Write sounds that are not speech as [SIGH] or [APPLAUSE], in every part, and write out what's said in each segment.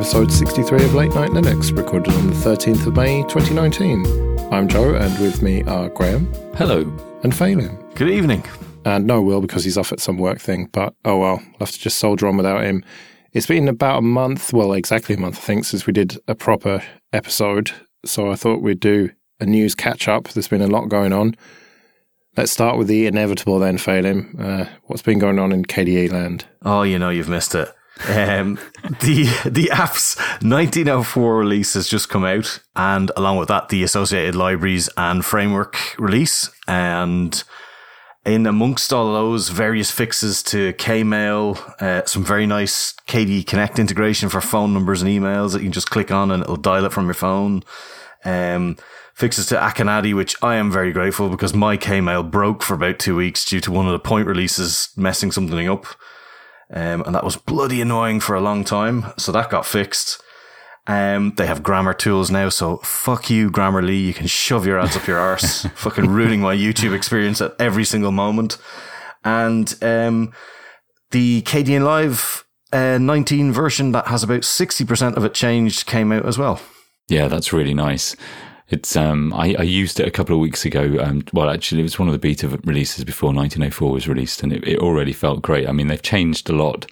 episode 63 of Late Night Linux, recorded on the 13th of May 2019. I'm Joe, and with me are Graham. Hello. And Phelim. Good evening. And no Will, because he's off at some work thing, but oh well, I'll have to just soldier on without him. It's been about a month, well, exactly a month, I think, since we did a proper episode. So I thought we'd do a news catch up. There's been a lot going on. Let's start with the inevitable then, Phelim. Uh, what's been going on in KDE land? Oh, you know, you've missed it. Um, [LAUGHS] the the app's 1904 release has just come out, and along with that, the associated libraries and framework release. And in amongst all those various fixes to Kmail, uh, some very nice KDE Connect integration for phone numbers and emails that you can just click on and it'll dial it from your phone. Um, fixes to Akonadi, which I am very grateful because my Kmail broke for about two weeks due to one of the point releases messing something up. Um, and that was bloody annoying for a long time. So that got fixed. Um, they have grammar tools now, so fuck you, Grammarly. You can shove your ads up your arse, [LAUGHS] fucking ruining my YouTube experience at every single moment. And um, the Kdenlive uh, 19 version that has about 60% of it changed came out as well. Yeah, that's really nice. It's um, I, I, used it a couple of weeks ago. Um, well, actually, it was one of the beta releases before 1904 was released, and it, it already felt great. I mean, they've changed a lot.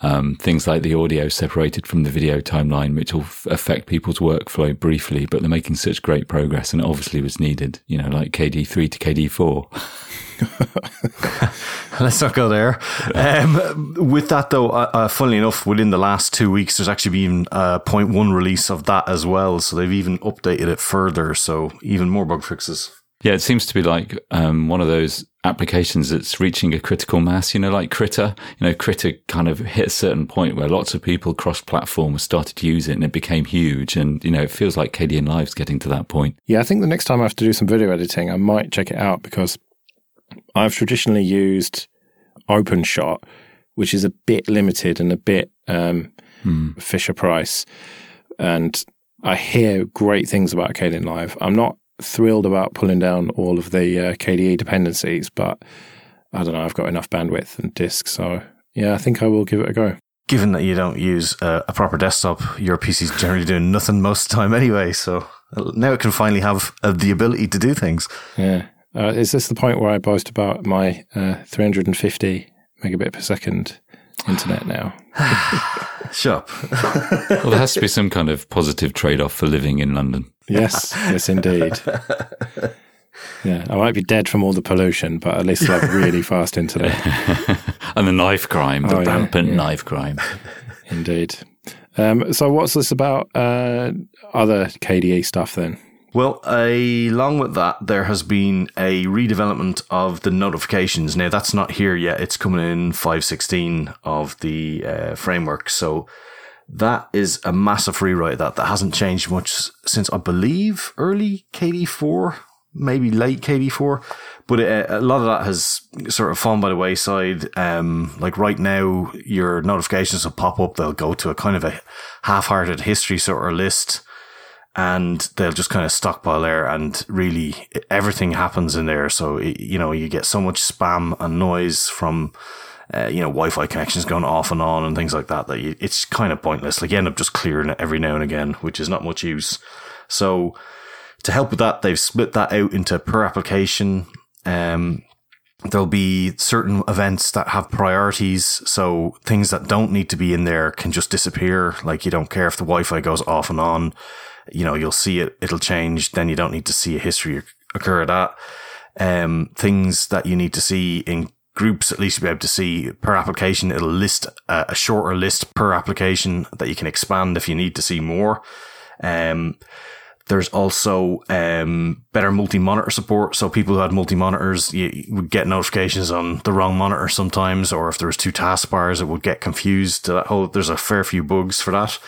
Um, things like the audio separated from the video timeline, which will f- affect people's workflow briefly, but they're making such great progress, and it obviously was needed. You know, like KD3 to KD4. [LAUGHS] [LAUGHS] Let's not go there. Um, with that, though, uh, uh, funnily enough, within the last two weeks, there's actually been a point one release of that as well. So they've even updated it further. So even more bug fixes. Yeah, it seems to be like um, one of those applications that's reaching a critical mass, you know, like Krita. You know, Krita kind of hit a certain point where lots of people cross platform started to use it and it became huge. And, you know, it feels like Kdenlive's getting to that point. Yeah, I think the next time I have to do some video editing, I might check it out because I've traditionally used OpenShot, which is a bit limited and a bit um, hmm. Fisher Price. And I hear great things about Kdenlive. I'm not thrilled about pulling down all of the uh, KDE dependencies, but I don't know. I've got enough bandwidth and disk, so yeah, I think I will give it a go. Given that you don't use a, a proper desktop, your PC is generally doing nothing most of the time anyway. So now it can finally have uh, the ability to do things. Yeah, uh, is this the point where I boast about my uh, 350 megabit per second internet now? [SIGHS] Shut well, there has to be some kind of positive trade off for living in London. Yes, yes, indeed. [LAUGHS] Yeah, I might be dead from all the pollution, but at least I have really [LAUGHS] fast internet. [LAUGHS] and the knife crime, the oh, rampant yeah, yeah. knife crime. Indeed. Um, so, what's this about uh, other KDE stuff then? Well, along with that, there has been a redevelopment of the notifications. Now, that's not here yet. It's coming in 516 of the uh, framework. So that is a massive rewrite that, that hasn't changed much since, I believe, early KD4, maybe late KD4. But it, a lot of that has sort of fallen by the wayside. Um, like right now, your notifications will pop up. They'll go to a kind of a half-hearted history sort of list and they'll just kind of stockpile there and really everything happens in there. So, you know, you get so much spam and noise from, uh, you know, Wi-Fi connections going off and on and things like that, that you, it's kind of pointless. Like you end up just clearing it every now and again, which is not much use. So to help with that, they've split that out into per application. Um, there'll be certain events that have priorities. So things that don't need to be in there can just disappear. Like you don't care if the Wi-Fi goes off and on you know, you'll see it, it'll change. Then you don't need to see a history occur that. Um, things that you need to see in groups, at least you'll be able to see per application. It'll list a, a shorter list per application that you can expand if you need to see more. Um, there's also um, better multi-monitor support. So people who had multi-monitors, you, would get notifications on the wrong monitor sometimes, or if there was two taskbars, it would get confused. That whole there's a fair few bugs for that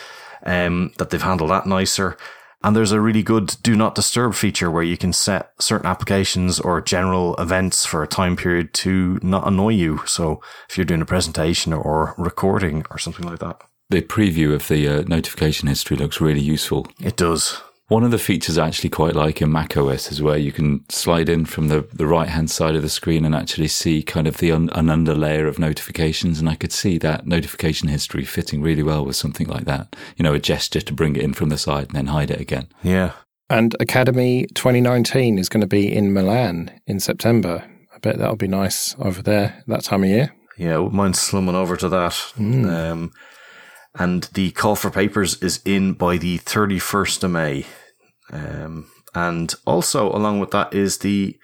um, that they've handled that nicer. And there's a really good do not disturb feature where you can set certain applications or general events for a time period to not annoy you. So if you're doing a presentation or recording or something like that. The preview of the uh, notification history looks really useful. It does. One of the features I actually quite like in macOS is where you can slide in from the, the right hand side of the screen and actually see kind of the un, an underlayer of notifications. And I could see that notification history fitting really well with something like that. You know, a gesture to bring it in from the side and then hide it again. Yeah. And Akademy 2019 is going to be in Milan in September. I bet that'll be nice over there that time of year. Yeah, I wouldn't mind slumming over to that. Mm. Um, and the call for papers is in by the 31st of May. Um, and also, along with that, is the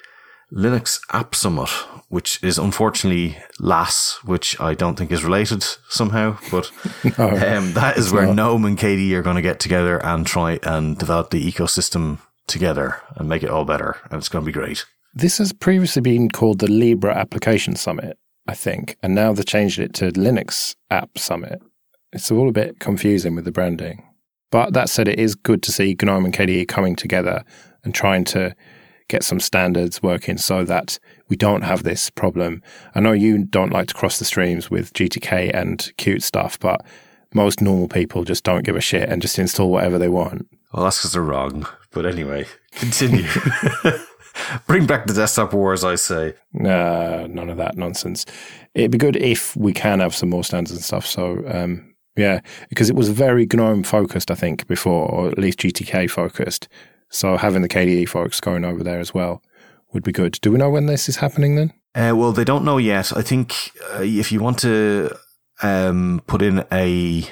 Linux App Summit, which is unfortunately LAS, which I don't think is related somehow, but [LAUGHS] no, um, that is where not. GNOME and KDE are going to get together and try and develop the ecosystem together and make it all better. And it's going to be great. This has previously been called the Libre Application Summit, I think, and now they've changed it to Linux App Summit. It's all a bit confusing with the branding. But that said, it is good to see GNOME and KDE coming together and trying to get some standards working so that we don't have this problem. I know you don't like to cross the streams with GTK and Qt stuff, but most normal people just don't give a shit and just install whatever they want. Well, that's because they're wrong. But anyway, continue. [LAUGHS] Bring back the desktop wars, I say. Nah, none of that nonsense. It'd be good if we can have some more standards and stuff. So um, yeah, because it was very GNOME focused, I think, before, or at least GTK focused. So having the KDE folks going over there as well would be good. Do we know when this is happening then? Uh, well, they don't know yet. I think uh, if you want to um, put in a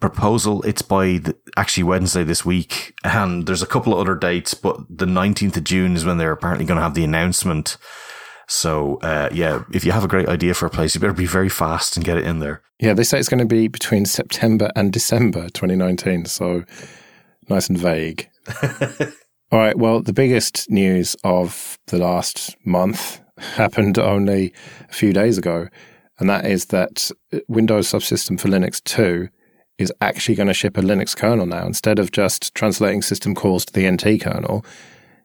proposal, it's by the, actually Wednesday this week, and there's a couple of other dates, but the 19th of June is when they're apparently going to have the announcement. So, uh, yeah, if you have a great idea for a place, you better be very fast and get it in there. Yeah, they say it's going to be between September and December 2019. So, nice and vague. [LAUGHS] All right. Well, the biggest news of the last month [LAUGHS] happened only a few days ago, and that is that Windows Subsystem for Linux 2 is actually going to ship a Linux kernel now. Instead of just translating system calls to the NT kernel,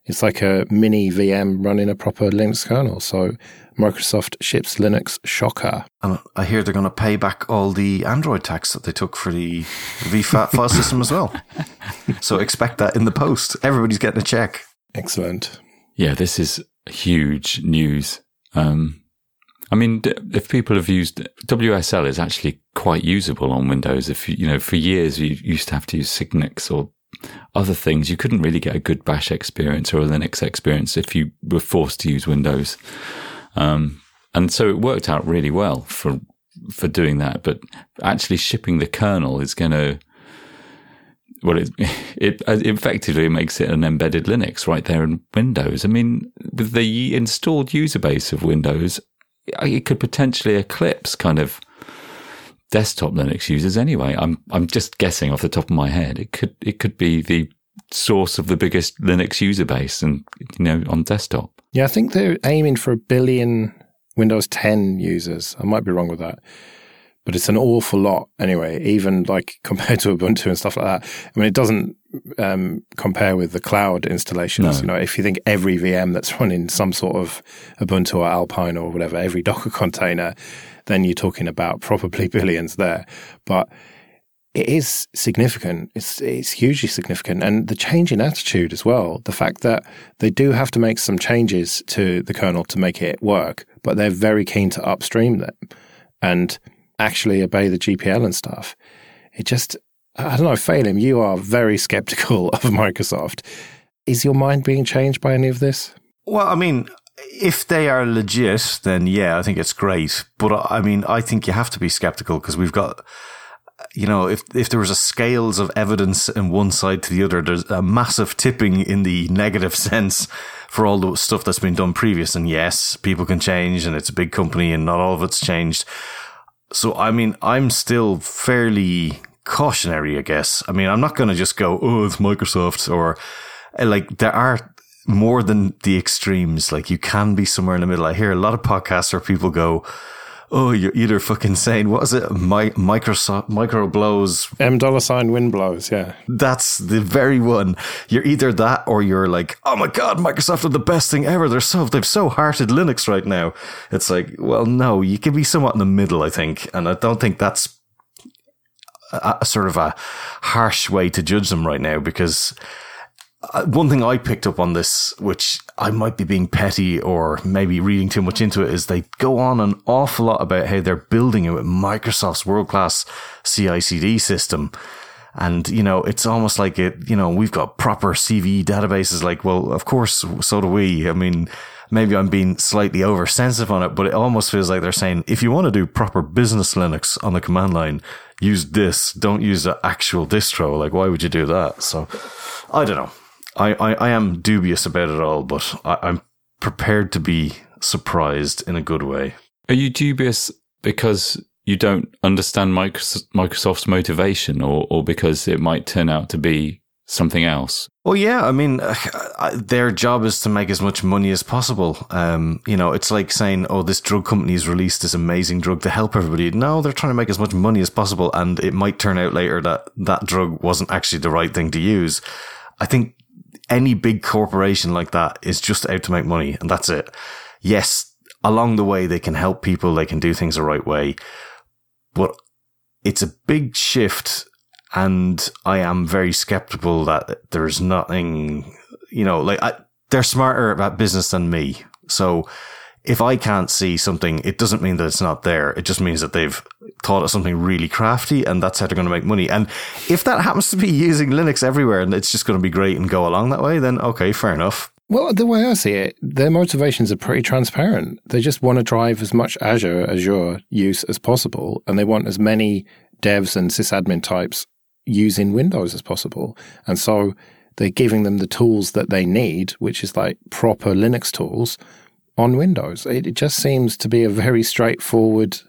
it's like a mini VM running a proper Linux kernel. So Microsoft ships Linux Shocker. And I hear they're going to pay back all the Android tax that they took for the VFAT file [LAUGHS] system as well. So expect that in the post. Everybody's getting a check. Excellent. Yeah, this is huge news. Um, I mean, if people have used WSL is actually quite usable on Windows. If you, you know, for years you used to have to use Cygwin or other things, you couldn't really get a good Bash experience or a Linux experience if you were forced to use Windows. Um, and so it worked out really well for for doing that. But actually shipping the kernel is going to well, it, [LAUGHS] it, it effectively makes it an embedded Linux right there in Windows. I mean, with the installed user base of Windows, it could potentially eclipse kind of desktop Linux users anyway. I'm I'm just guessing off the top of my head. It could it could be the source of the biggest Linux user base and you know on desktop. Yeah, I think they're aiming for a billion Windows 10 users. I might be wrong with that. But it's an awful lot anyway, even like [LAUGHS] compared to Ubuntu and stuff like that. I mean, it doesn't um, compare with the cloud installations. No. You know, if you think every VM that's running some sort of Ubuntu or Alpine or whatever, every Docker container, then you're talking about probably [LAUGHS] billions there. But it is significant. It's it's hugely significant, and the change in attitude as well. The fact that they do have to make some changes to the kernel to make it work, but they're very keen to upstream them and actually obey the GPL and stuff. It just, I don't know, Phelim, you are very skeptical [LAUGHS] of Microsoft. Is your mind being changed by any of this? Well, I mean, if they are legit, then yeah, I think it's great. But uh, I mean, I think you have to be skeptical because we've got, you know, if if there was a scales of evidence in one side to the other, there's a massive tipping in the [LAUGHS] negative sense for all the stuff that's been done previous. And yes, people can change, and it's a big company, and not all of it's changed. So I mean, I'm still fairly cautionary, I guess. I mean, I'm not going to just go, oh, it's Microsoft or uh, like there are more than the extremes. Like you can be somewhere in the middle. I hear a lot of podcasts where people go, Oh, you're either fucking saying, what is it? My, Microsoft, micro blows. M dollar sign wind blows. Yeah. That's the very one. You're either that or you're like, oh my God, Microsoft are the best thing ever. They're so, they've so hearted Linux right now. It's like, well, no, you can be somewhat in the middle, I think. And I don't think that's a, a sort of a harsh way to judge them right now because Uh, one thing I picked up on this, which I might be being petty or maybe reading too much into it, is they go on an awful lot about how they're building it with Microsoft's world class CI/CD system. And, you know, it's almost like it, you know, we've got proper CVE databases. Like, well, of course, so do we. I mean, maybe I'm being slightly oversensitive on it, but it almost feels like they're saying, if you want to do proper business Linux on the command line, use this. Don't use the actual distro. Like, why would you do that? So I don't know. I, I, I am dubious about it all, but I, I'm prepared to be surprised in a good way. Are you dubious because you don't understand Microsoft's motivation or, or because it might turn out to be something else? Well, yeah. I mean, their job is to make as much money as possible. Um, you know, it's like saying, "Oh, this drug company's released this amazing drug to help everybody." No, they're trying to make as much money as possible, and it might turn out later that that drug wasn't actually the right thing to use. I think any big corporation like that is just out to make money, and that's it. Yes, along the way they can help people, they can do things the right way, but it's a big shift and I am very skeptical that there's nothing, you know, like I, they're smarter about business than me. So if I can't see something, it doesn't mean that it's not there. It just means that they've thought of something really crafty and that's how they're going to make money. And if that happens to be [LAUGHS] using Linux everywhere and it's just going to be great and go along that way, then okay, fair enough. Well, the way I see it, their motivations are pretty transparent. They just want to drive as much Azure, Azure use as possible, and they want as many devs and sysadmin types using Windows as possible. And so they're giving them the tools that they need, which is like proper Linux tools on Windows. It, it just seems to be a very straightforward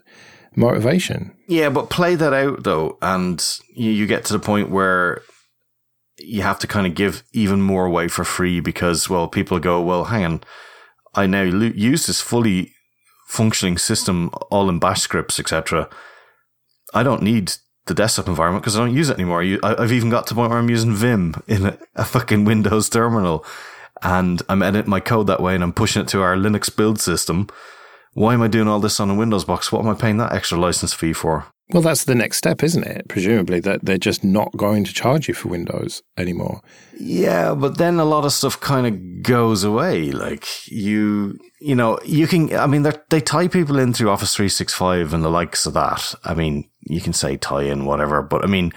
motivation. Yeah, but play that out though, and you, you get to the point where you have to kind of give even more away for free because, well, people go, well, hang on, I now use this fully functioning system all in bash scripts, etc. I don't need the desktop environment because I don't use it anymore. I've even got to the point where I'm using Vim in a, a fucking Windows terminal and I'm editing my code that way and I'm pushing it to our Linux build system. Why am I doing all this on a Windows box? What am I paying that extra license fee for? Well, that's the next step, isn't it? Presumably that they're just not going to charge you for Windows anymore. Yeah, but then a lot of stuff kind of goes away. Like you, you know, you can, I mean, they tie people in through Office 365 and the likes of that. I mean, you can say tie in, whatever, but I mean,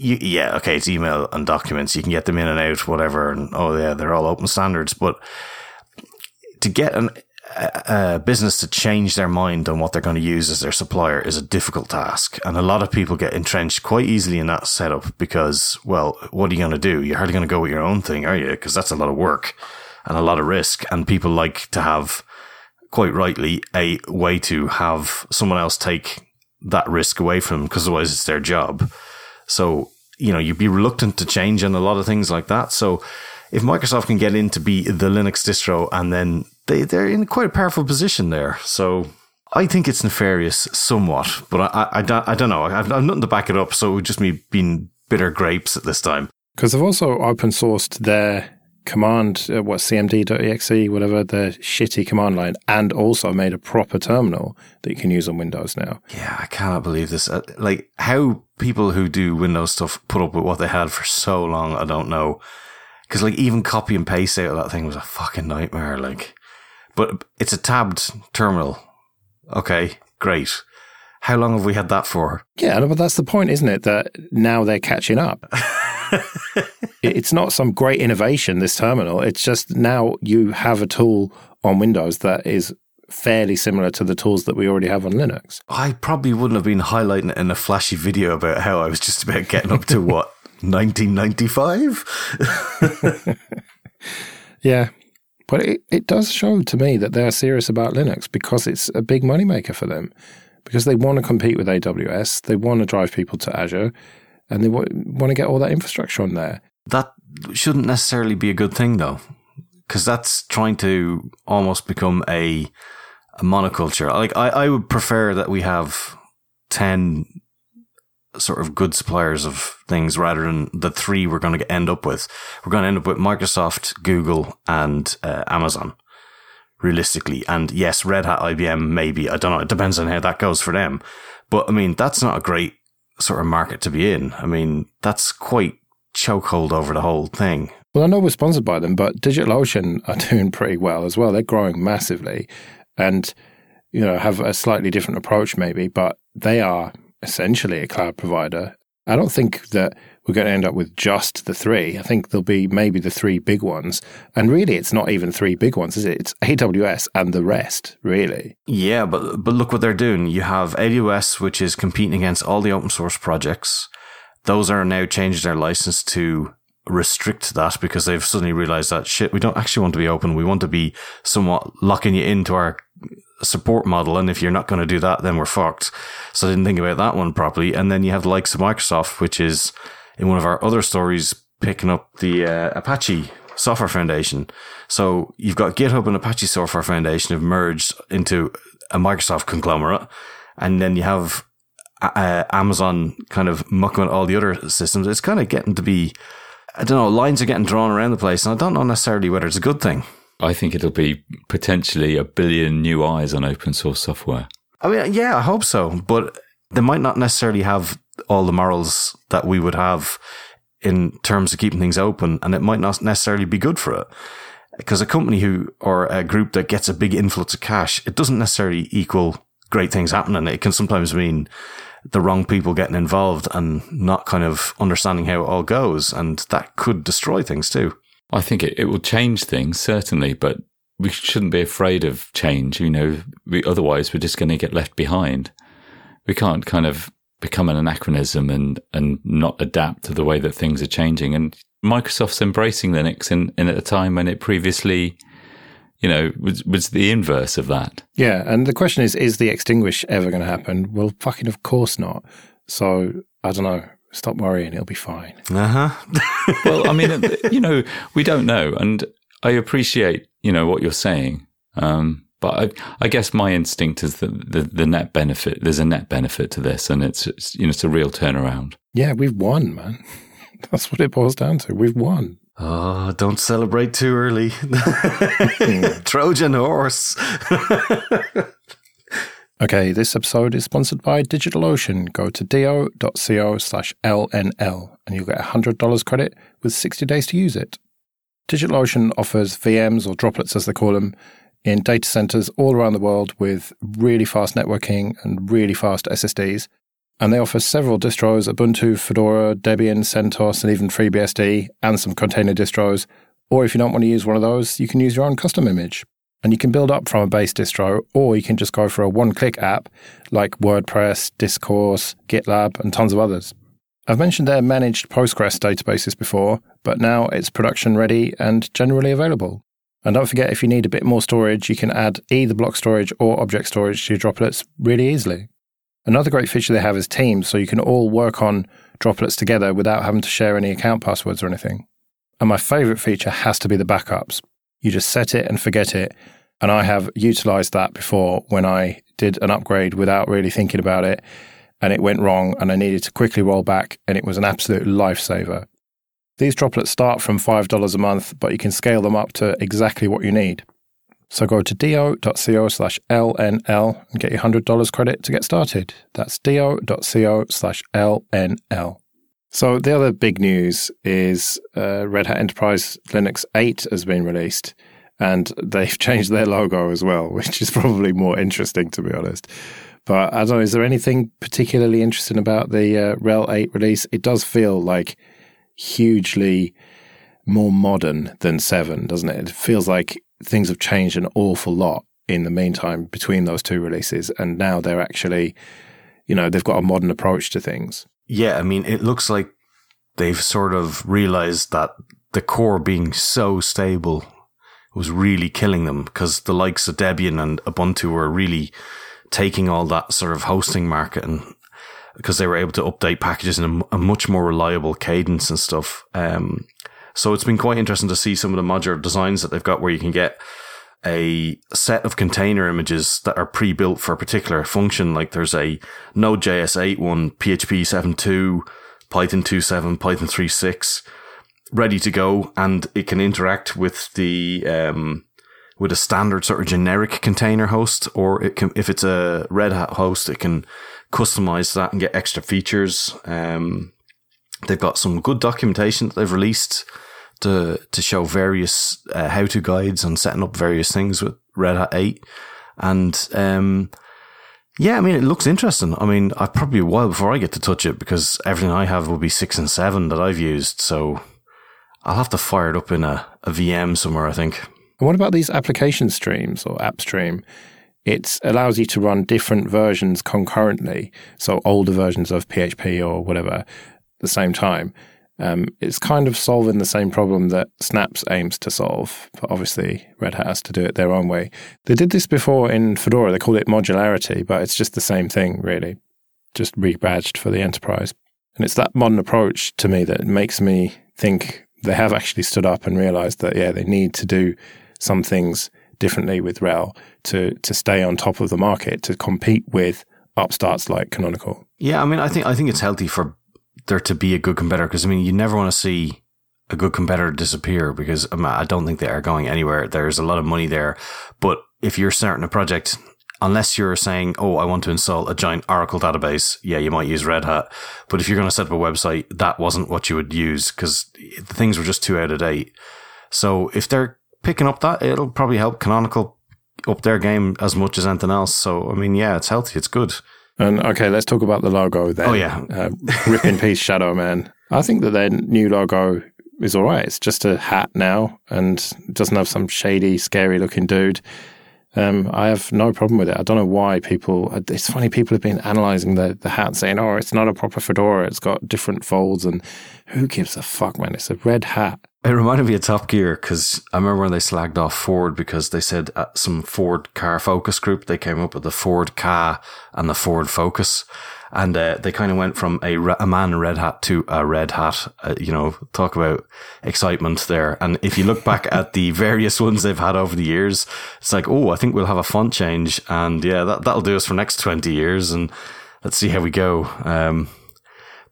you, yeah, okay, it's email and documents. You can get them in and out, whatever. And oh, yeah, they're all open standards. But to get an, a, a business to change their mind on what they're going to use as their supplier is a difficult task. And a lot of people get entrenched quite easily in that setup because, well, what are you going to do? You're hardly going to go with your own thing, are you? Because that's a lot of work and a lot of risk. And people like to have, quite rightly, a way to have someone else take that risk away from them because otherwise it's their job. So, you know, you'd be reluctant to change on a lot of things like that. So if Microsoft can get in to be the Linux distro and then they, they're in quite a powerful position there. So I think it's nefarious somewhat, but I, I, I, don't, I don't know. I've, I've nothing to back it up. So it would just me being bitter grapes at this time. Because they've also open sourced their command, uh, what, cmd.exe, whatever, the shitty command line, and also made a proper terminal that you can use on Windows now. Yeah, I cannot believe this. Uh, like, how people who do Windows stuff put up with what they had for so long, I don't know. Because, like, even copy and paste out of that thing was a fucking nightmare. Like, but it's a tabbed terminal. Okay, great. How long have we had that for? Yeah, but that's the point, isn't it? That now they're catching up. [LAUGHS] it's not some great innovation, this terminal. It's just now you have a tool on Windows that is fairly similar to the tools that we already have on Linux. I probably wouldn't have been highlighting it in a flashy video about how I was just about getting up to [LAUGHS] what, 1995? [LAUGHS] yeah. But it, it does show to me that they're serious about Linux because it's a big moneymaker for them. Because they want to compete with AWS, they want to drive people to Azure, and they want to get all that infrastructure on there. That shouldn't necessarily be a good thing, though, because that's trying to almost become a a monoculture. Like I, I would prefer that we have ten sort of good suppliers of things rather than the three we're going to end up with. We're going to end up with Microsoft, Google, and uh, Amazon. Realistically, and yes, Red Hat, IBM, maybe I don't know. It depends on how that goes for them. But I mean, that's not a great sort of market to be in. I mean, that's quite chokehold over the whole thing. Well, I know we're sponsored by them, but DigitalOcean are [LAUGHS] doing pretty well as well. They're growing massively and, you know, have a slightly different approach maybe, but they are essentially a cloud provider. I don't think that we're going to end up with just the three. I think there'll be maybe the three big ones. And really, it's not even three big ones, is it? It's AWS and the rest, really. Yeah, but but look what they're doing. You have AWS, which is competing against all the open source projects. Those are now changing their license to restrict that because they've suddenly realized that shit, we don't actually want to be open. We want to be somewhat locking you into our support model. And if you're not going to do that, then we're fucked. So I didn't think about that one properly. And then you have the likes of Microsoft, which is in one of our other stories, picking up the uh, Apache Software Foundation. So you've got GitHub and Apache Software Foundation have merged into a Microsoft conglomerate. And then you have uh, Amazon kind of mucking with all the other systems. It's kind of getting to be I don't know, lines are getting drawn around the place, and I don't know necessarily whether it's a good thing. I think it'll be potentially a billion new eyes on open source software. I mean, yeah, I hope so, but they might not necessarily have all the morals that we would have in terms of keeping things open, and it might not necessarily be good for it. Because a company who, or a group that gets a big influx of cash, it doesn't necessarily equal great things happening. It can sometimes mean the wrong people getting involved and not kind of understanding how it all goes. And that could destroy things too. I think it, it will change things, certainly, but we shouldn't be afraid of change. You know, we, otherwise we're just going to get left behind. We can't kind of become an anachronism and, and not adapt to the way that things are changing. And Microsoft's embracing Linux in, in at a time when it previously you know, was, was the inverse of that. Yeah. And the question is, is the extinguish ever going to happen? Well, fucking of course not. So I don't know. Stop worrying. It'll be fine. Uh huh. [LAUGHS] well, I mean, you know, we don't know. And I appreciate, you know, what you're saying. Um, but I, I, guess my instinct is that the, the net benefit, there's a net benefit to this and it's, it's, you know, it's a real turnaround. Yeah, we've won, man. [LAUGHS] That's what it boils down to. We've won. Oh, don't celebrate too early. [LAUGHS] Trojan horse. [LAUGHS] okay, this episode is sponsored by DigitalOcean. Go to do.co slash LNL and you'll get $100 credit with 60 days to use it. DigitalOcean offers VMs or droplets as they call them in data centers all around the world with really fast networking and really fast SSDs and they offer several distros Ubuntu, Fedora, Debian, CentOS, and even FreeBSD, and some container distros. Or if you don't want to use one of those, you can use your own custom image. And you can build up from a base distro, or you can just go for a one click app like WordPress, Discourse, GitLab, and tons of others. I've mentioned their managed Postgres databases before, but now it's production ready and generally available. And don't forget, if you need a bit more storage, you can add either block storage or object storage to your droplets really easily. Another great feature they have is Teams, so you can all work on droplets together without having to share any account passwords or anything. And my favorite feature has to be the backups. You just set it and forget it. And I have utilized that before when I did an upgrade without really thinking about it and it went wrong and I needed to quickly roll back and it was an absolute lifesaver. These droplets start from $5 a month, but you can scale them up to exactly what you need. So go to do.co slash LNL and get your $100 credit to get started. That's do.co slash LNL. So the other big news is uh, Red Hat Enterprise Linux 8 has been released and [LAUGHS] they've changed their logo as well, which is probably more interesting to be honest. But I don't know, is there anything particularly interesting about the uh, RHEL 8 release? It does feel like hugely more modern than 7, doesn't it? It feels like things have changed an awful lot in the meantime between those two releases. And now they're actually, you know, they've got a modern approach to things. Yeah. I mean, it looks like they've sort of realized that the core being so stable was really killing them because the likes of Debian and Ubuntu were really taking all that sort of hosting market and because they were able to update packages in a, a much more reliable cadence and stuff. Um, so it's been quite interesting to see some of the modular designs that they've got where you can get a set of container images that are pre-built for a particular function. Like there's a Node.js 8.1, PHP 7.2, Python 2.7, Python 3.6 ready to go and it can interact with the, um, with a standard sort of generic container host, or it can, if it's a Red Hat host, it can customize that and get extra features. Um, They've got some good documentation that they've released to to show various uh, how to guides on setting up various things with Red Hat 8. And um, yeah, I mean, it looks interesting. I mean, I probably a while before I get to touch it because everything I have will be six and seven that I've used. So I'll have to fire it up in a, a VM somewhere, I think. What about these application streams or app stream? It allows you to run different versions concurrently. So older versions of PHP or whatever at the same time. Um, it's kind of solving the same problem that Snaps aims to solve, but obviously Red Hat has to do it their own way. They did this before in Fedora. They called it modularity, but it's just the same thing, really, just rebadged for the enterprise. And it's that modern approach to me that makes me think they have actually stood up and realized that, yeah, they need to do some things differently with RHEL to, to stay on top of the market, to compete with upstarts like Canonical. Yeah, I mean, I think I think it's healthy for there to be a good competitor because I mean you never want to see a good competitor disappear because um, I don't think they are going anywhere. There's a lot of money there, but if you're starting a project, unless you're saying, "Oh, I want to install a giant Oracle database," yeah, you might use Red Hat. But if you're going to set up a website, that wasn't what you would use because the things were just too out of date. So if they're picking up that, it'll probably help Canonical up their game as much as anything else. So I mean, yeah, it's healthy, it's good. And okay, let's talk about the logo then. Oh yeah, uh, rip in peace, [LAUGHS] Shadow Man. I think that their new logo is all right. It's just a hat now, and doesn't have some shady, scary looking dude. Um, I have no problem with it. I don't know why people. It's funny people have been analyzing the the hat, saying, "Oh, it's not a proper fedora. It's got different folds." And who gives a fuck, man? It's a red hat. It reminded me of Top Gear because I remember when they slagged off Ford because they said at some Ford car focus group they came up with the Ford car and the Ford Focus, and uh, they kind of went from a, a man in red hat to a red hat. Uh, you know, talk about excitement there. And if you look back at the various ones they've had over the years, it's like, oh, I think we'll have a font change, and yeah, that that'll do us for next twenty years, and let's see how we go. Um,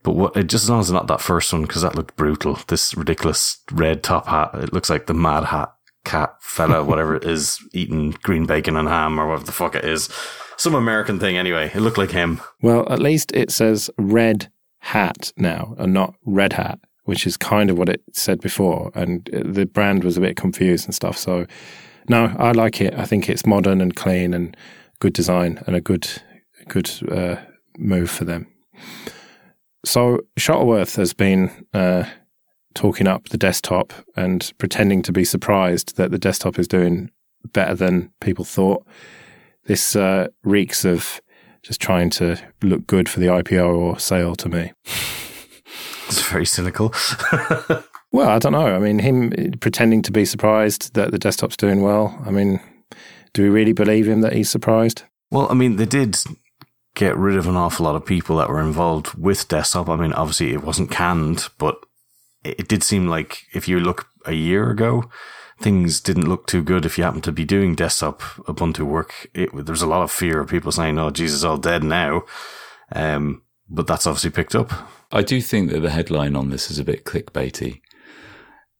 but what, just as long as it's not that first one, because that looked brutal. This ridiculous red top hat. It looks like the Mad Hat cat fella, [LAUGHS] whatever it is, eating green bacon and ham or whatever the fuck it is. Some American thing anyway. It looked like him. Well, at least it says red hat now and not red hat, which is kind of what it said before. And the brand was a bit confused and stuff. So, no, I like it. I think it's modern and clean and good design and a good, good uh, move for them. So Shuttleworth has been uh, talking up the desktop and pretending to be surprised that the desktop is doing better than people thought. This uh, reeks of just trying to look good for the IPO or sale to me. [LAUGHS] It's very cynical. [LAUGHS] well, I don't know. I mean, him pretending to be surprised that the desktop's doing well. I mean, do we really believe him that he's surprised? Well, I mean, they did get rid of an awful lot of people that were involved with desktop. I mean, obviously it wasn't canned, but it did seem like if you look a year ago, things didn't look too good if you happen to be doing desktop Ubuntu work. It, there's a lot of fear of people saying, "Oh, Jesus, all dead now." Um, but that's obviously picked up. I do think that the headline on this is a bit clickbaity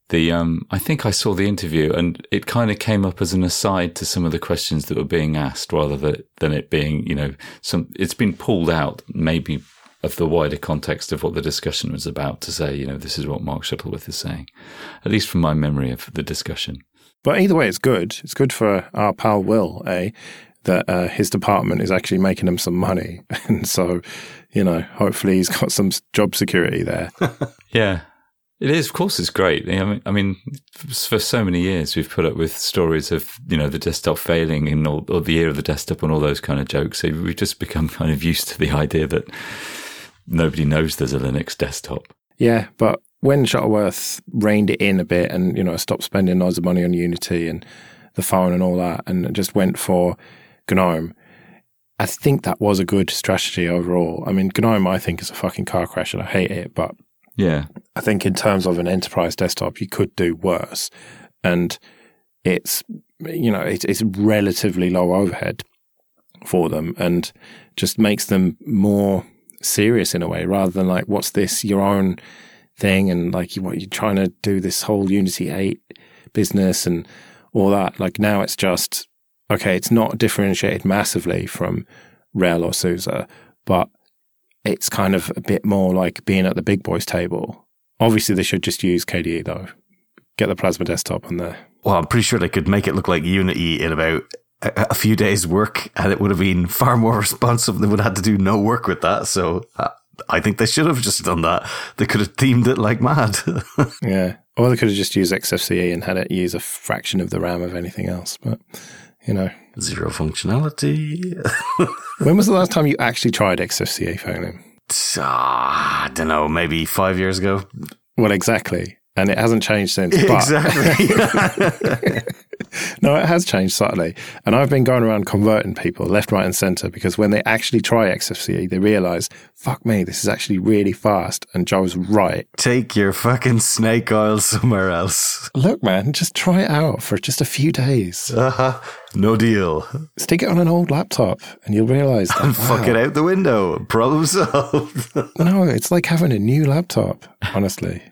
the um, I think I saw the interview and it kind of came up as an aside to some of the questions that were being asked, rather than it being you know some. It's been pulled out maybe of the wider context of what the discussion was about to say. You know, this is what Mark Shuttleworth is saying, at least from my memory of the discussion. But either way, it's good. It's good for our pal Will, eh? That uh, his department is actually making him some money, [LAUGHS] and so you know, hopefully he's got some job security there. [LAUGHS] yeah, it is, of course, it's great. I mean, I mean, for so many years we've put up with stories of you know the desktop failing and all, or the year of the desktop and all those kind of jokes. So we've just become [LAUGHS] kind of used to the idea that nobody knows there's a Linux desktop. Yeah, but when Shuttleworth reined it in a bit and you know stopped spending loads of money on Unity and the phone and all that, and just went for GNOME. I think that was a good strategy overall. I mean, GNOME, I think, is a fucking car crash and I hate it, but yeah. I think in terms of an enterprise desktop, you could do worse. And it's, you know, it, it's relatively low overhead for them and just makes them more serious in a way rather than like, what's this, your own thing? And like, you, what, you're trying to do this whole Unity 8 business and all that. Like now it's just, okay, it's not differentiated massively from RHEL or SUSE, but it's kind of a bit more like being at the big boys table. Obviously, they should just use KDE though, get the Plasma desktop on there. Well, I'm pretty sure they could make it look like Unity in about a, a few days' work, and it would have been far more [LAUGHS] responsive. They would have had to do no work with that. So uh, I think they should have just done that. They could have themed it like mad. [LAUGHS] yeah. Or they could have just used XFCE and had it use a fraction of the RAM of anything else. But, you know. Zero functionality. [LAUGHS] when was the last time you actually tried XFCE phoning? Uh, I don't know, maybe five years ago. Well, exactly and it hasn't changed since. [LAUGHS] Exactly. [LAUGHS] [LAUGHS] no, it has changed slightly. And I've been going around converting people left, right, and center because when they actually try XFCE, they realize, fuck me, this is actually really fast. And Joe's right. Take your fucking snake oil somewhere else. [LAUGHS] Look, man, just try it out for just a few days. Uh-huh. No deal. Stick it on an old laptop and you'll realize that. And [LAUGHS] fuck it out the window. Problem solved. no, it's like having a new laptop, honestly.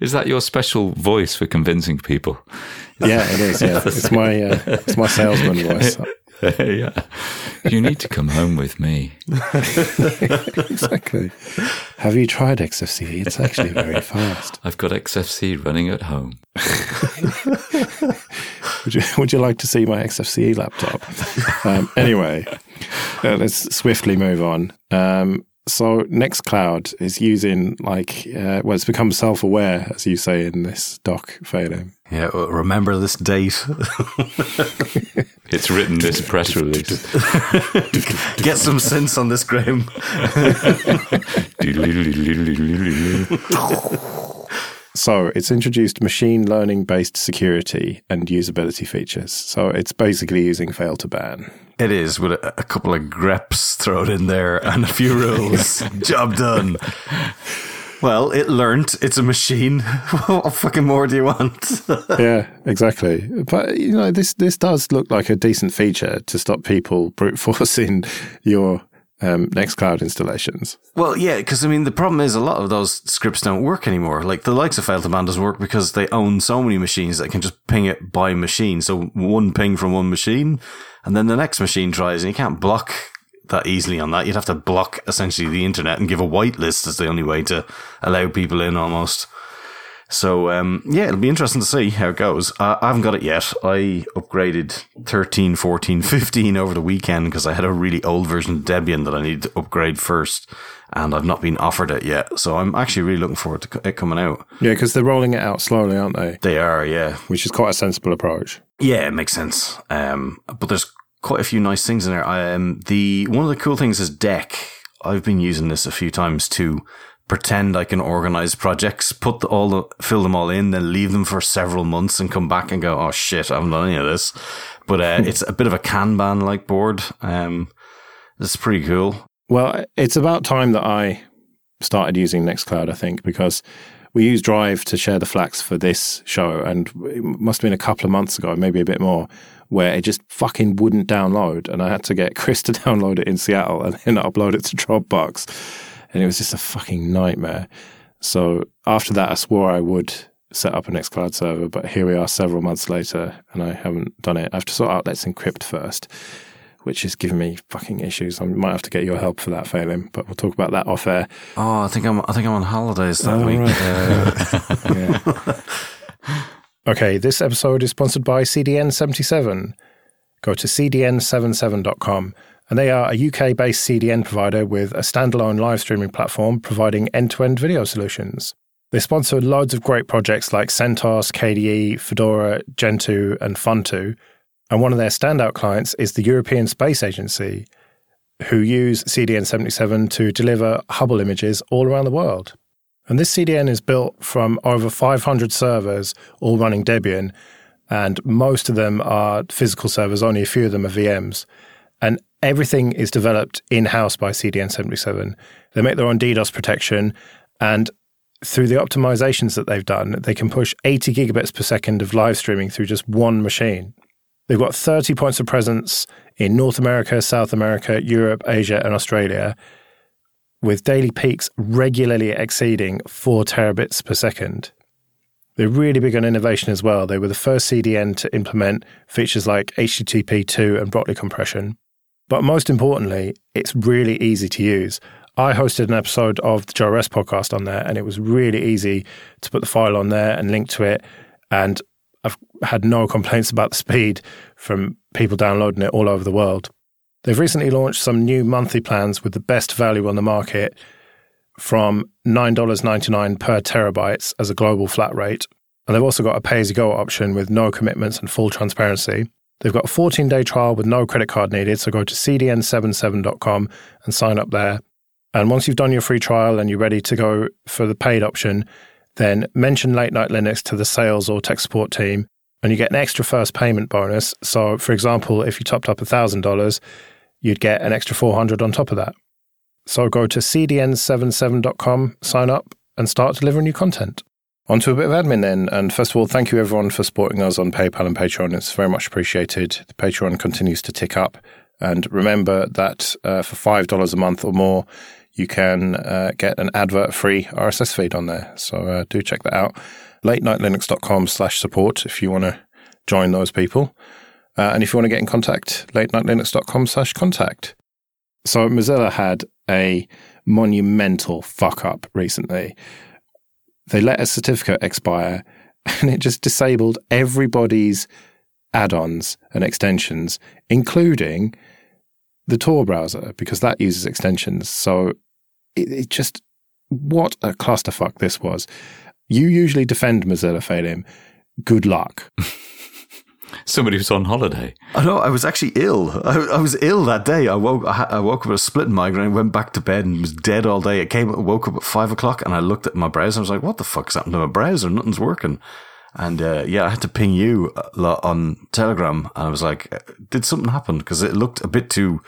Is that your special voice for convincing people? Yeah, it is. Yeah, [LAUGHS] it's my uh, it's my salesman voice. [LAUGHS] yeah, you need to come home with me. [LAUGHS] exactly. Have you tried XFCE? It's actually very fast. I've got XFCE running at home. would you Would you like to see my XFCE laptop? Um, anyway, uh, let's swiftly move on. Um, so Nextcloud is using like uh, well, it's become self-aware, as you say in this doc, Phelim. Yeah, remember this date. [LAUGHS] it's written this press release. [LAUGHS] Get some sense on this, Graham. [LAUGHS] So it's introduced machine learning based security and usability features. So it's basically using Fail2Ban. It is with a, a couple of greps thrown in there and a few rules. [LAUGHS] Job done. Well, it learnt. It's a machine. [LAUGHS] what fucking more do you want? [LAUGHS] yeah, exactly. But you know, this this does look like a decent feature to stop people brute forcing your um, Nextcloud installations. Well, yeah, because I mean, the problem is a lot of those scripts don't work anymore. Like the likes of Fail2Ban doesn't work because they own so many machines that can just ping it by machine. So one ping from one machine, and then the next machine tries, and you can't block that easily on that. You'd have to block essentially the internet and give a whitelist as the only way to allow people in almost. So um, yeah, it'll be interesting to see how it goes. Uh, I haven't got it yet. I upgraded 13, 14, [LAUGHS] 15 over the weekend because I had a really old version of Debian that I needed to upgrade first, and I've not been offered it yet. So I'm actually really looking forward to it coming out. Yeah, because they're rolling it out slowly, aren't they? They are, yeah. Which is quite a sensible approach. Yeah, it makes sense. Um, but there's quite a few nice things in there. Um, the one of the cool things is Deck. I've been using this a few times to pretend I can organize projects, put the, all the, fill them all in, then leave them for several months and come back and go, oh shit, I haven't done any of this. But uh, [LAUGHS] it's a bit of a Kanban like board. Um, it's pretty cool. Well, it's about time that I started using Nextcloud, I think, because we use Drive to share the FLACs for this show, and it must have been a couple of months ago, maybe a bit more, where it just fucking wouldn't download, and I had to get [LAUGHS] Chris to download it in Seattle and then upload it to Dropbox and it was just a fucking nightmare. So after that, I swore I would set up a Nextcloud server, but here we are several months later, and I haven't done it. I have to sort out Let's Encrypt first, which is giving me fucking issues. I might have to get your help for that, Phelim, but we'll talk about that off air. Oh, I think I'm I think I'm on holidays that oh, week. Right. Uh, [LAUGHS] okay, this episode is sponsored by CDN77. Go to cdn77.com and they are a UK based CDN provider with a standalone live streaming platform providing end to end video solutions. They sponsor loads of great projects like CentOS, KDE, Fedora, Gentoo, and Funtoo. And one of their standout clients is the European Space Agency, who use CDN 77 to deliver Hubble images all around the world. And this CDN is built from over 500 servers, all running Debian, and most of them are physical servers, only a few of them are VMs. And everything is developed in house by CDN77. They make their own DDoS protection, and through the optimizations that they've done, they can push 80 gigabits per second of live streaming through just one machine. They've got 30 points of presence in North America, South America, Europe, Asia, and Australia, with daily peaks regularly exceeding 4 terabits per second. They're really big on innovation as well. They were the first CDN to implement features like HTTP2 and Brotli compression. But most importantly, it's really easy to use. I hosted an episode of the Rest podcast on there, and it was really easy to put the file on there and link to it. and I've had no complaints about the speed from people downloading it all over the world. They've recently launched some new monthly plans with the best value on the market from $9.99 per terabytes as a global flat rate. And they've also got a pay as you go option with no commitments and full transparency. They've got a 14 day trial with no credit card needed. So go to cdn77.com and sign up there. And once you've done your free trial and you're ready to go for the paid option, then mention Late Night Linux to the sales or tech support team and you get an extra first payment bonus. So, for example, if you topped up $1,000, you'd get an extra 400 on top of that. So go to cdn77.com, sign up, and start delivering new content. On to a bit of admin then. And first of all, thank you everyone for supporting us on PayPal and Patreon. It's very much appreciated. The Patreon continues to tick up. And remember that uh, for $5 a month or more, you can uh, get an advert free RSS feed on there. So uh, do check that out. LateNightLinux.com slash support if you want to join those people. Uh, and if you want to get in contact, LateNightLinux.com slash contact. So Mozilla had a monumental fuck up recently. They let a certificate expire [LAUGHS] and it just disabled everybody's add ons and extensions, including the Tor browser, because that uses extensions. So it, it just, what a clusterfuck this was. You usually defend Mozilla Phelim. Good luck. [LAUGHS] Somebody was on holiday. I know. I was actually ill. I, I was ill that day. I woke. I, woke up with a split migraine. Went back to bed and was dead all day. I came. Woke up at five o'clock and I looked at my browser. I was like, "What the fuck's happened to my browser? Nothing's working." And uh, yeah, I had to ping you uh, on Telegram, and I was like, uh, "Did something happen?" Because it looked a bit too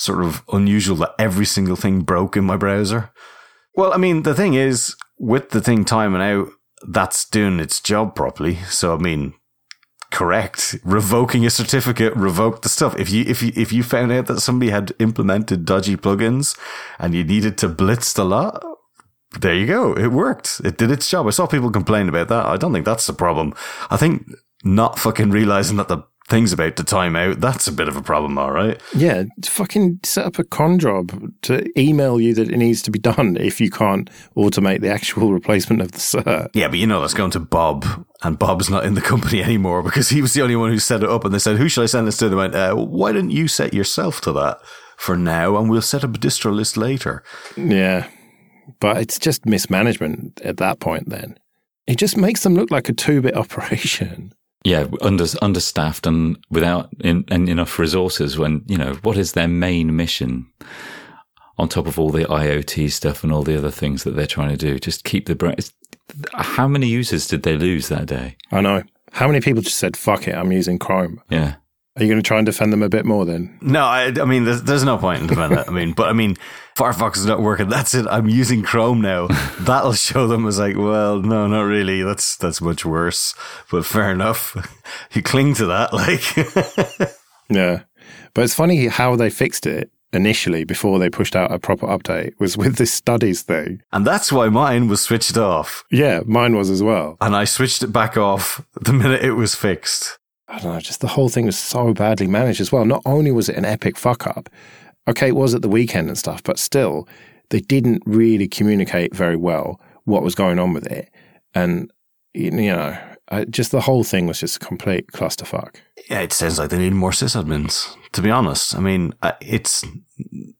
sort of unusual that every single thing broke in my browser. Well, I mean, the thing is, with the thing timing out, that's doing its job properly. So, I mean, correct. Revoking a certificate, revoke the stuff. If you if you if you found out that somebody had implemented dodgy plugins and you needed to blitz the lot, there you go. It worked. It did its job. I saw people complain about that. I don't think that's the problem. I think not fucking realizing that the thing's about to time out, that's a bit of a problem, all right? Yeah, fucking set up a cron job to email you that it needs to be done if you can't automate the actual [LAUGHS] replacement of the cert. Yeah, but you know that's going to Bob, and Bob's not in the [LAUGHS] company anymore because he was the only one who set it up. And they said, "Who should I send this to?" They went, uh, "Why didn't you set yourself to that for now, and we'll set up a distro list later." Yeah, but it's just mismanagement at that point. Then it just makes them look like a two-bit [LAUGHS] operation yeah, under understaffed and without in, and enough resources. When you know what is their main mission, on top of all the IoT stuff and all the other things that they're trying to do, just keep the brain. How many users did they lose that day? I know. How many people just said, "Fuck it, I'm using Chrome." Yeah. Are you going to try and defend them a bit more then? No, I, I mean, there's, there's no point in defending it. I mean, but I mean, Firefox is not working. That's it. I'm using Chrome now. [LAUGHS] That'll show them as like, well, no, not really. That's that's much worse. But fair enough. [LAUGHS] you cling to that, like. [LAUGHS] yeah, but it's funny how they fixed it initially before they pushed out a proper update was with this studies thing. And that's why mine was switched off. Yeah, mine was as well. And I switched it back off the minute it was fixed. I don't know, just the whole thing was so badly managed as well. Not only was it an epic fuck up, okay, it was at the weekend and stuff, but still, they didn't really communicate very well what was going on with it. And, you know, I, just the whole thing was just a complete clusterfuck. Yeah, it sounds like they need more sysadmins, to be honest. I mean, it's,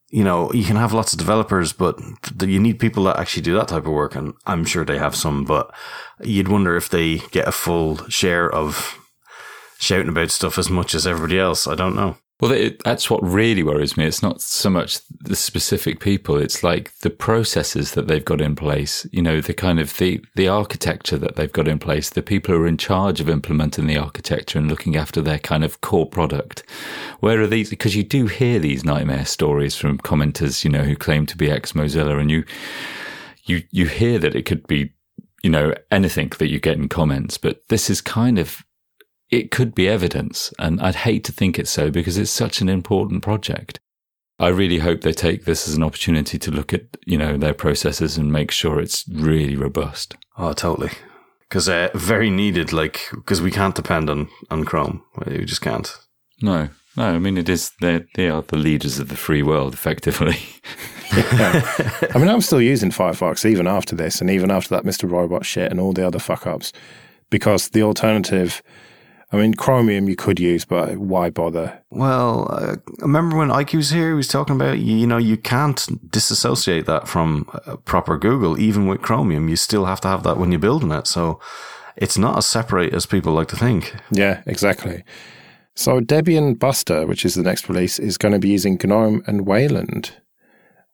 you know, you can have lots of developers, but you need people that actually do that type of work. And I'm sure they have some, but you'd wonder if they get a full share of shouting about stuff as much as everybody else. I don't know. Well, it, that's what really worries me. It's not so much the specific people; it's like the processes that they've got in place. You know, the kind of the the architecture that they've got in place. The people who are in charge of implementing the architecture and looking after their kind of core product. Where are these? Because you do hear these nightmare stories from commenters, you know, who claim to be ex Mozilla, and you you you hear that it could be you know anything that you get in comments, but this is kind of it could be evidence. And I'd hate to think it's so because it's such an important project. I really hope they take this as an opportunity to look at, you know, their processes and make sure it's really robust. Oh, totally. Because uh, very needed, like, because we can't depend on, on Chrome. We just can't. No, no. I mean, it is, they are the leaders of the free world, effectively. yeah. [LAUGHS] I mean, I'm still using Firefox even after this and even after that Mr. Robot shit and all the other fuck ups because the alternative I mean, Chromium you could use, but why bother? Well, uh, I remember when IQ was here, he was talking about, you know, you can't disassociate that from proper Google. Even with Chromium, you still have to have that when you're building it. So it's not as separate as people like to think. Yeah, exactly. So Debian Buster, which is the next release, is going to be using GNOME and Wayland,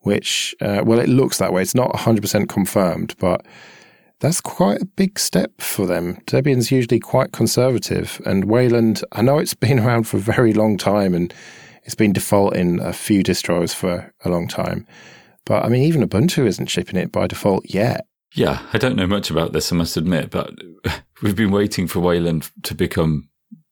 which, uh, well, it looks that way. It's not 100% confirmed, but that's quite a big step for them. Debian's usually quite conservative, and Wayland, I know it's [LAUGHS] been around for a very long time and it's been default in a few distros for a long time. But I mean, even Ubuntu isn't shipping it by default yet. Yeah, I don't know much about this, I must admit, but [LAUGHS] we've been waiting for Wayland to become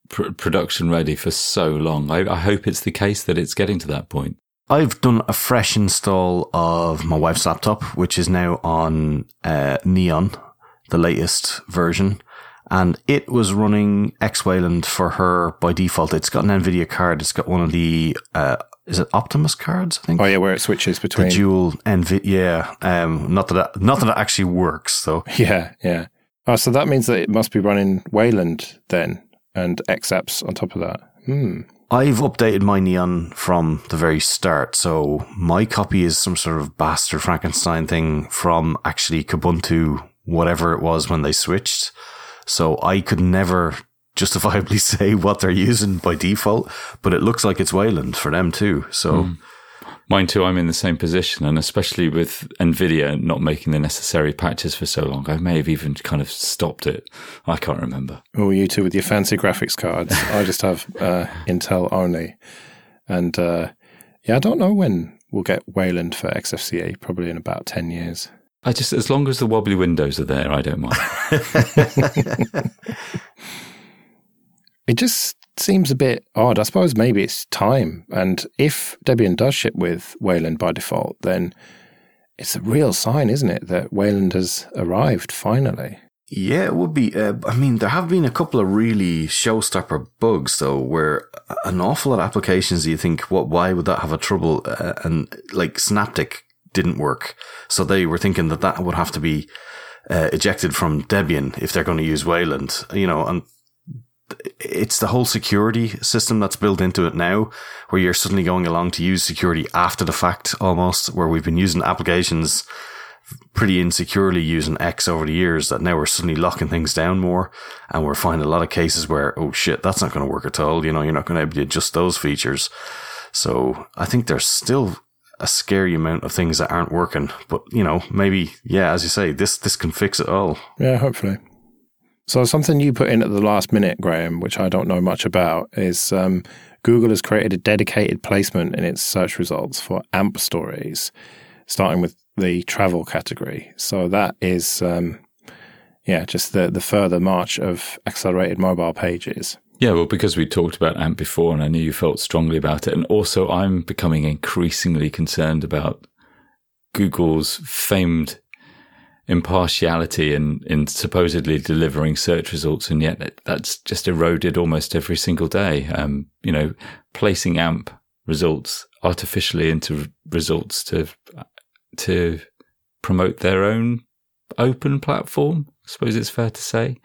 pr- production ready for so long. I, I hope it's the case that it's getting to that point. I've done a fresh install of my wife's laptop, which is now on uh, Neon, the latest version. And it was running X Wayland for her by default. It's got an NVIDIA card. It's got one of the, uh, is it Optimus cards? I think. Oh yeah, where it switches between the dual NVIDIA. Yeah, um, not that it, not that it actually works though. [LAUGHS] Yeah, yeah. Oh, so that means that it must be running Wayland then, and XApps on top of that. Hmm. I've updated my Neon from the very start. So my copy is some sort of bastard Frankenstein thing from actually Kubuntu, whatever it was when they switched. So I could never justifiably [LAUGHS] say what they're using by default, but it looks like it's Wayland for them too. So mm. Mine too. I'm in the same position, and especially with Nvidia not making the necessary patches for so long, I may have even kind of stopped it. I can't remember. Oh, you two with your fancy graphics cards. I just have uh, Intel only, and uh, yeah, I don't know when we'll get Wayland for XFCE. Probably in about ten years. I just, as long as the wobbly windows are there, I don't mind. [LAUGHS] it just seems a bit odd. I suppose maybe it's time. And if Debian does ship with Wayland by default, then it's a real sign, isn't it, that Wayland has arrived finally? Yeah, it would be. Uh, I mean, there have been a couple of really showstopper bugs, though, where an awful lot of applications you think, what? Why would that have a trouble? Uh, and like Synaptic didn't work, so they were thinking that that would have to be uh, ejected from Debian if they're going to use Wayland. You know, and it's the whole security system that's built into it now, where you're suddenly going along to use security after the fact almost, where we've been using applications pretty insecurely using X over the years that now we're suddenly locking things down more. And we're finding a lot of cases where, oh shit, that's not going to work at all. You know, you're not going to be able to adjust those features. So I think there's still a scary amount of things that aren't working. But, you know, maybe, yeah, as you say, this, this can fix it all. Yeah, hopefully. So something you put in at the last minute, Graham, which I don't know much about, is um, Google has created a dedicated placement in its search results for AMP stories, starting with the travel category. So that is, um, yeah, just the the further march of accelerated mobile pages. Yeah, well, because we talked about AMP before, and I knew you felt strongly about it, and also I'm becoming increasingly concerned about Google's famed impartiality in, in supposedly delivering search results, and yet that's just eroded almost every single day. Um, you know, placing AMP results artificially into results to to promote their own open platform. I suppose it's fair to say.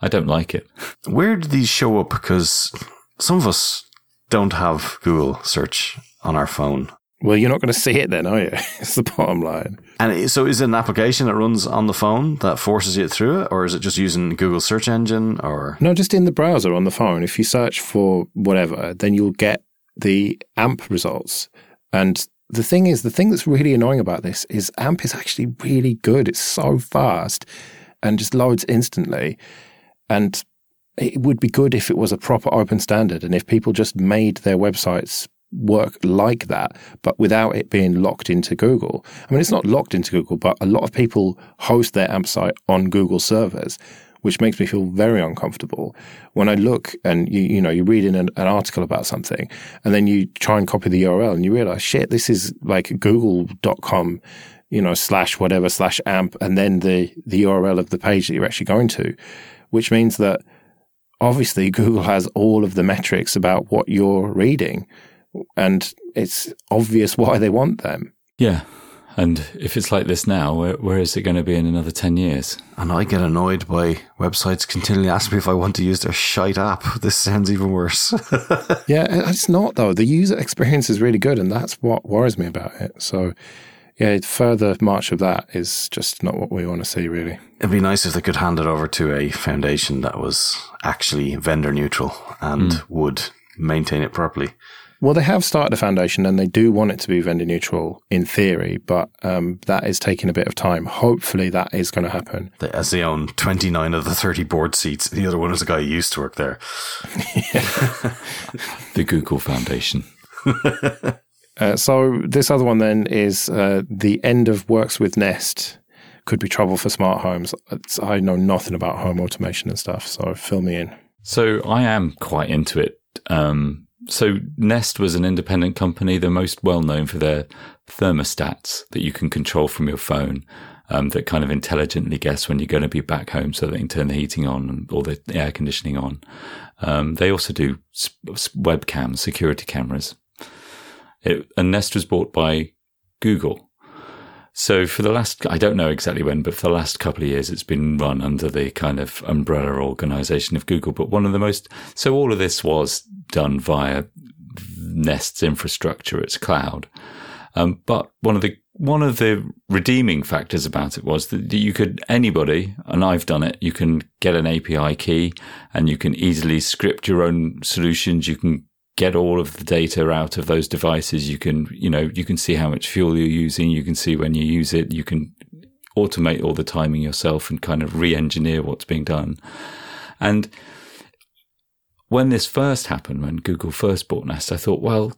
I don't like it. [LAUGHS] Where do these show up? Because some of us don't have Google search on our phone. Well, you're not going to see it then, are you? [LAUGHS] it's the bottom line. And so, is it an application that runs on the phone that forces you through it, or is it just using Google search engine? Or no, just in the browser on the phone. If you search for whatever, then you'll get the AMP results. And the thing is, the thing that's really annoying about this is AMP is actually really good. It's so fast and just loads instantly. And it would be good if it was a proper open standard and if people just made their websites work like that, but without it being locked into Google. I mean, it's not locked into Google, but a lot of people host their AMP site on Google servers, which makes me feel very uncomfortable. When I look and you, you know, you read in an, an article about something and then you try and copy the URL and you realize, shit, this is like google.com, you know, slash whatever slash amp and then the, the URL of the page that you're actually going to, which means that obviously Google has all of the metrics about what you're reading and it's obvious why they want them. Yeah. And if it's like this now, where, where is it going to be in another 10 years? And I get annoyed by websites continually asking me if I want to use their shite app. [LAUGHS] This sounds even worse. [LAUGHS] yeah, it's not though. The user experience is really good, and that's what worries me about it. So, yeah, further march of that is just not what we want to see, really. It'd be nice if they could hand it over to a foundation that was actually vendor neutral and mm. would maintain it properly. Well, they have started a foundation and they do want it to be vendor neutral in theory, but um, that is taking a bit of time. Hopefully, that is going to happen. As they own 29 of the 30 board seats, the other one is a guy who used to work there. [LAUGHS] the Google Foundation. [LAUGHS] uh, so, this other one then is uh, the end of works with Nest. Could be trouble for smart homes. It's, I know nothing about home automation and stuff, so fill me in. So, I am quite into it. Um, so Nest was an independent company. They're most well known for their thermostats that you can control from your phone. Um, that kind of intelligently guess when you're going to be back home so they can turn the heating on or the air conditioning on. Um, they also do webcams, security cameras. It, and Nest was bought by Google. So for the last, I don't know exactly when, but for the last couple of years, it's been run under the kind of umbrella organization of Google. But one of the most, so all of this was done via Nest's infrastructure, its cloud. Um, but one of the one of the redeeming factors about it was that you could anybody, and I've done it. You can get an API key, and you can easily script your own solutions. You can get all of the data out of those devices. You can, you know, you can see how much fuel you're using. You can see when you use it. You can automate all the timing yourself and kind of re-engineer what's being done. And when this first happened, when Google first bought Nest, I thought, well,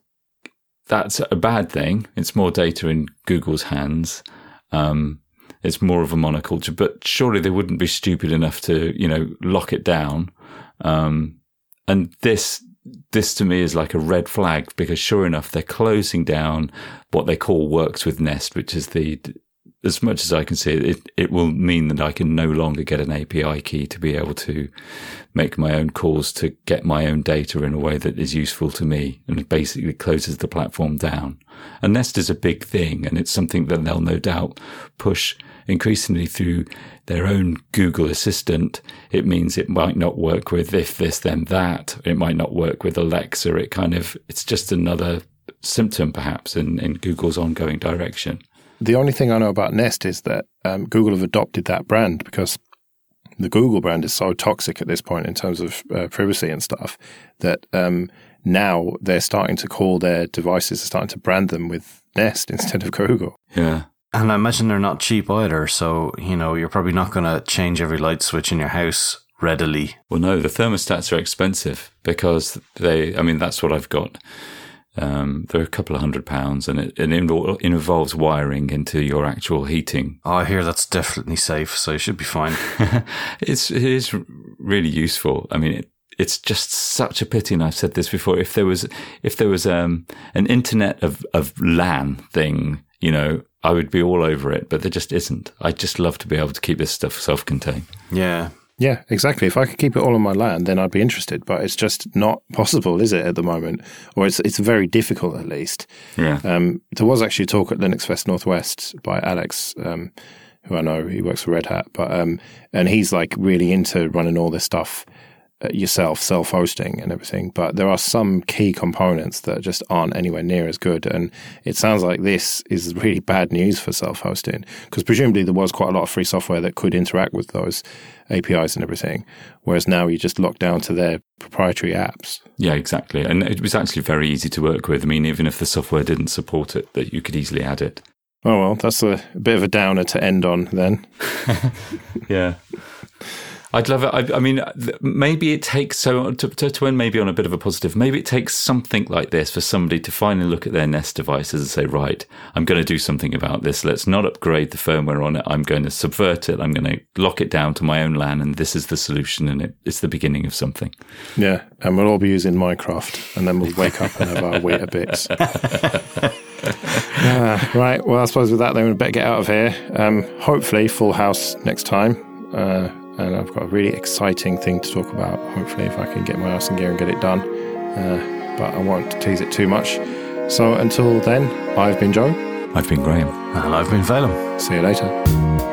that's a bad thing. It's more data in Google's hands. Um, it's more of a monoculture, but surely they wouldn't be stupid enough to, you know, lock it down. Um, and this, this to me is like a red flag because sure enough, they're closing down what they call works with Nest, which is the as much as I can see it, it will mean that I can no longer get an API key to be able to make my own calls to get my own data in a way that is useful to me and basically closes the platform down. And Nest is a big thing and it's something that they'll no doubt push increasingly through their own Google Assistant. It means it might not work with if this, then that. It might not work with Alexa. It kind of, it's just another symptom perhaps in, in Google's ongoing direction. The only thing I know about Nest is that um, Google have adopted that brand because the Google brand is so toxic at this point in terms of uh, privacy and stuff that um, now they're starting to call their devices, are starting to brand them with Nest [LAUGHS] instead of Google. Yeah. And I imagine they're not cheap either. So, you know, you're probably not going to change every light switch in your house readily. Well, no, the thermostats are expensive because they, I mean, that's what I've got. Um, they're a couple of hundred pounds, and it, it, involves wiring into your actual heating. Oh, I hear that's definitely safe, so you should be fine. [LAUGHS] it's it is really useful. I mean, it, it's just such a pity, and I've said this before. If there was if there was um, an internet of of LAN thing, you know, I would be all over it, but there just isn't. I'd just love to be able to keep this stuff self-contained. Yeah, yeah, exactly. If I could keep it all on my land, then I'd be interested. But it's just not possible, is it, at the moment? Or it's it's very difficult, at least. Yeah. Um, there was actually a talk at LinuxFest Northwest by Alex, um, who I know he works for Red Hat, but um, and he's like really into running all this stuff Uh, yourself, self hosting and everything. But there are some key components that just aren't anywhere near as good. And it sounds like this is really bad news for self hosting because presumably there was quite a lot of free software that could interact with those APIs and everything. Whereas now you just lock down to their proprietary apps. Yeah, exactly. And it was actually very easy to work with. I mean, even if the software didn't support it, that you could easily add it. Oh, well, that's a bit of a downer to end on then. [LAUGHS] yeah. I'd love it. I, I mean, maybe it takes so to, to, to end maybe on a bit of a positive. Maybe it takes something like this for somebody to finally look at their Nest devices and say, right, I'm going to do something about this. Let's not upgrade the firmware on it. I'm going to subvert it. I'm going to lock it down to my own LAN, and this is the solution, and it, it's the beginning of something. Yeah, and we'll all be using Mycroft, and then we'll wake up and have our Weetabix. uh, [LAUGHS] right. Well, I suppose with that, then we better get out of here. Um, hopefully, full house next time. Uh, and I've got a really exciting thing to talk about. Hopefully, if I can get my ass in gear and get it done. Uh, but I won't tease it too much. So until then, I've been Joe. I've been Graham. And I've been Phelim. See you later.